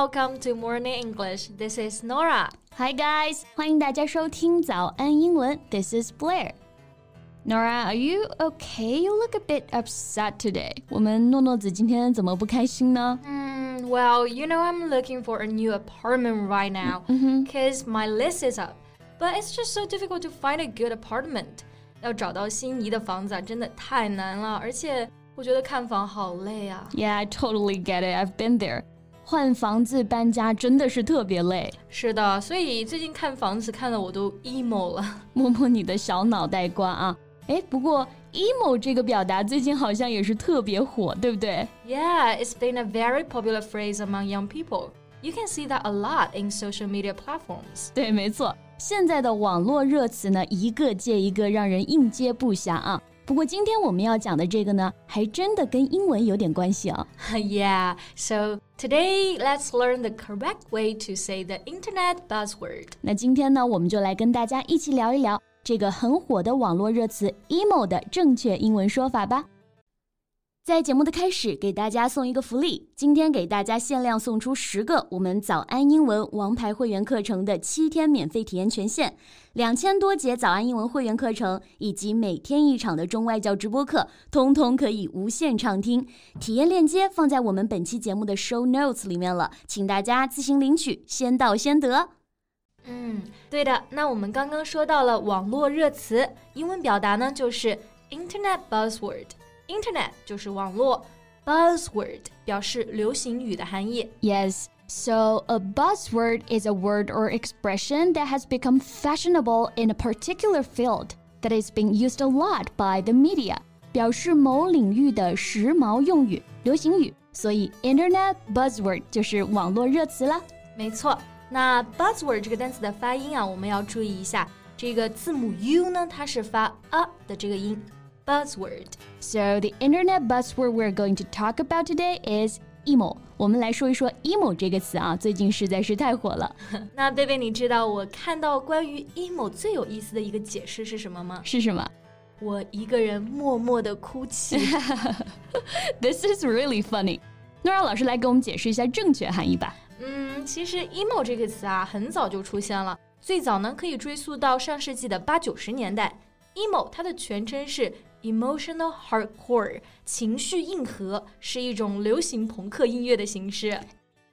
welcome to Morning English. This is Norah. Hi guys, 欢迎大家收听早安英文. This is Blair. Norah, are you okay? You look a bit upset today. 我们诺诺子今天怎么不开心呢？嗯、mm,，Well, you know I'm looking for a new apartment right now mm-hmm. because mm -hmm. my list is up, but it's just so difficult to find a good apartment. 要找到心仪的房子啊，真的太难了，而且我觉得看房好累啊。Yeah, I totally get it. I've been there. 换房子搬家真的是特别累。是的，所以最近看房子看的我都 emo 了。摸摸你的小脑袋瓜啊！哎，不过 emo 这个表达最近好像也是特别火，对不对？Yeah, it's been a very popular phrase among young people. You can see that a lot in social media platforms. 对，没错，现在的网络热词呢，一个接一个，让人应接不暇啊。不过今天我们要讲的这个呢，还真的跟英文有点关系啊。yeah, so today let's learn the correct way to say the internet buzzword. 那今天呢，我们就来跟大家一起聊一聊这个很火的网络热词 emo 的正确英文说法吧。 在节目的开始，给大家送一个福利。今天给大家限量送出十个我们早安英文王牌会员课程的七天免费体验权限，两千多节早安英文会员课程以及每天一场的中外教直播课，通通可以无限畅听。体验链接放在我们本期节目的 show notes 里面了，请大家自行领取，先到先得。嗯，对的。那我们刚刚说到了网络热词，英文表达呢就是 internet buzzword。Internet 就是网络，buzzword 表示流行语的含义。Yes. So, a buzzword is a word or expression that has become fashionable in a particular field that is being used a lot by the media. 表示某领域的时髦用语、流行语，所以 Internet buzzword 就是网络热词啦。没错，那 buzzword 这个单词的发音啊，我们要注意一下，这个字母 u 呢，它是发 a 的这个音。 buzzword. So the internet buzzword we're going to talk about today is emo。我们来说一说 emo 这个词啊，最近实在是太火了。那贝贝，你知道我看到关于 emo 最有意思的一个解释是什么吗？是什么？我一个人默默的哭泣。This is really funny。那让老师来给我们解释一下正确含义吧。嗯，其实 emo 这个词啊，很早就出现了，最早呢可以追溯到上世纪的八九十年代。emo 它的全称是 emotional hardcore，情绪硬核是一种流行朋克音乐的形式。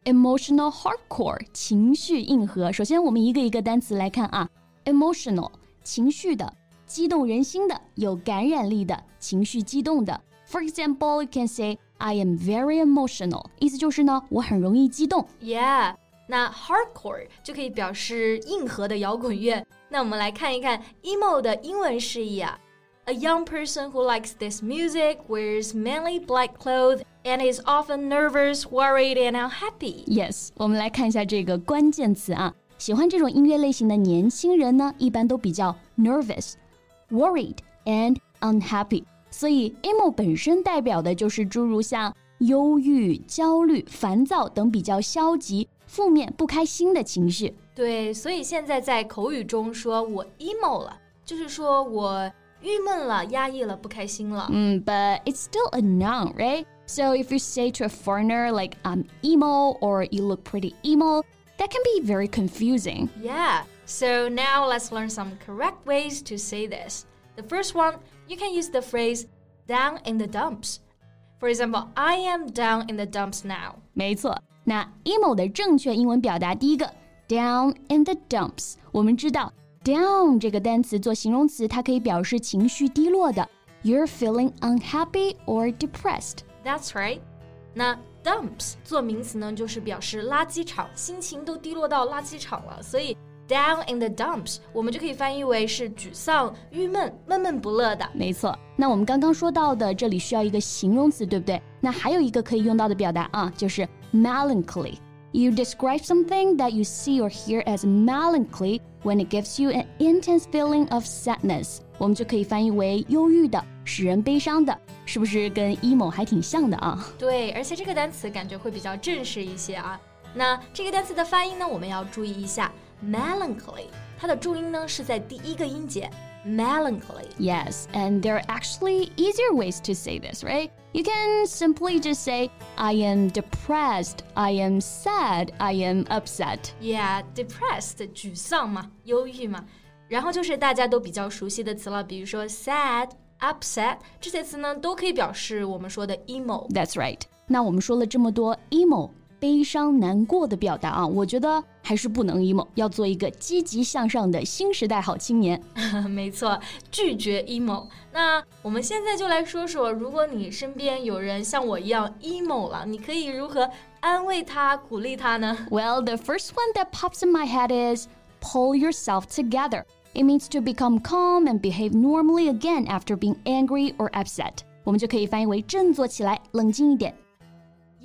emotional hardcore，情绪硬核。首先，我们一个一个单词来看啊。emotional，情绪的，激动人心的，有感染力的，情绪激动的。For example, you can say I am very emotional，意思就是呢，我很容易激动。Yeah，那 hardcore 就可以表示硬核的摇滚乐。那我们来看一看 emo 的英文释义啊。A young person who likes this music wears mainly black clothes and is often nervous, worried, and unhappy. Yes，我们来看一下这个关键词啊。喜欢这种音乐类型的年轻人呢，一般都比较 nervous, worried, and unhappy。所以 emo 本身代表的就是诸如像忧郁、焦虑、烦躁等比较消极、负面、不开心的情绪。对，所以现在在口语中说我 emo 了，就是说我。 郁闷了，压抑了，不开心了。嗯，but it's still a noun, right? So if you say to a foreigner like I'm emo or you look pretty emo, that can be very confusing. Yeah. So now let's learn some correct ways to say this. The first one, you can use the phrase down in the dumps. For example, I am down in the dumps now. 没错，那 emo 的正确英文表达第一个 down in the dumps，我们知道 Down 这个单词做形容词，它可以表示情绪低落的。You're feeling unhappy or depressed. That's right. 那 dumps 做名词呢，就是表示垃圾场，心情都低落到垃圾场了。所以 down in the dumps 我们就可以翻译为是沮丧、郁闷、闷闷不乐的。没错。那我们刚刚说到的，这里需要一个形容词，对不对？那还有一个可以用到的表达啊，就是 melancholy。You describe something that you see or hear as melancholy when it gives you an intense feeling of sadness。我们就可以翻译为忧郁的、使人悲伤的，是不是跟 emo 还挺像的啊？对，而且这个单词感觉会比较正式一些啊。那这个单词的发音呢，我们要注意一下。 melancholy，它的重音呢是在第一个音节 melancholy。 Yes, and there are actually easier ways to say this, right? You can simply just say, I am depressed, I am sad, I am upset. Yeah, depressed 沮丧嘛，忧郁嘛。然后就是大家都比较熟悉的词了，比如说 sad、upset 这些词呢，都可以表示我们说的 emo。 That's right. 那我们说了这么多 emo 悲伤难过的表达啊，我觉得 还是不能 emo，要做一个积极向上的新时代好青年。没错，拒绝 emo。那我们现在就来说说，如果你身边有人像我一样 emo 了，你可以如何安慰他、鼓励他呢？Well, the first one that pops in my head is pull yourself together. It means to become calm and behave normally again after being angry or upset. 我们就可以翻译为振作起来，冷静一点。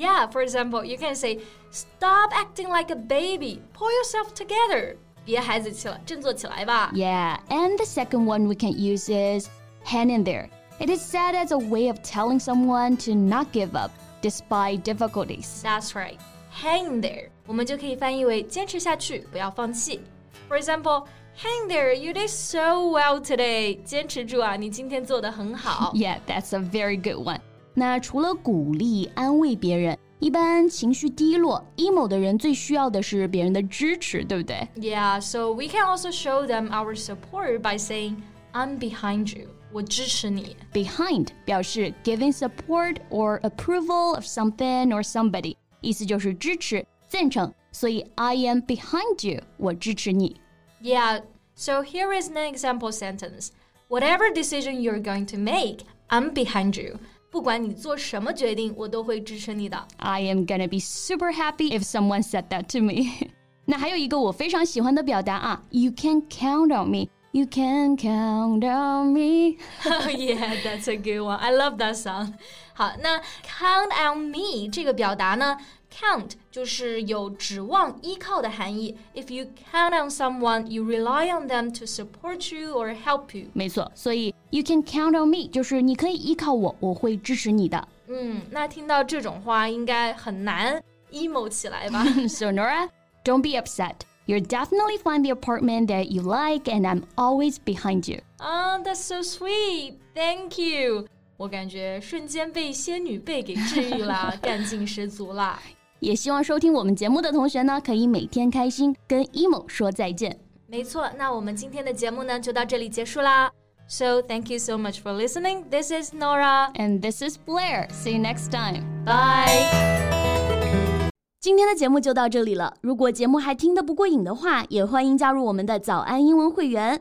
Yeah, for example, you can say, "Stop acting like a baby. Pull yourself together." 别孩子气了，振作起来吧。 Yeah, and the second one we can use is hang in there. It is said as a way of telling someone to not give up despite difficulties. That's right. Hang in there，我们就可以翻译为坚持下去，不要放弃。For example, hang there, you did so well today. 坚持住啊，你今天做得很好。 Yeah, that's a very good one. 那除了鼓励、安慰别人，一般情绪低落、emo 的人最需要的是别人的支持，对不对？ Yeah, so we can also show them our support by saying, "I'm behind you." 我支持你。 Behind 表示 giving support or approval of something or somebody，意思就是支持、赞成。所以 I am behind you，我支持你。 Yeah, so here is an example sentence. Whatever decision you're going to make, I'm behind you. 不管你做什么决定，我都会支持你的。 I am gonna be super happy if someone said that to me 。那还有一个我非常喜欢的表达啊，You can count on me. You can count on me. Oh yeah, that's a good one. I love that song. 好，那 count on me 这个表达呢 Count 就是有指望、依靠的含义。If you count on someone, you rely on them to support you or help you。没错，所以 you can count on me 就是你可以依靠我，我会支持你的。嗯，那听到这种话应该很难 emo 起来吧？So Norah, don't be upset. You'll definitely find the apartment that you like, and I'm always behind you. Ah, that's so sweet. Thank you. 也希望收听我们节目的同学呢，可以每天开心，跟 emo 说再见。没错，那我们今天的节目呢就到这里结束啦。So thank you so much for listening. This is Nora. And this is Blair. See you next time. Bye. 今天的节目就到这里了。如果节目还听得不过瘾的话，也欢迎加入我们的早安英文会员。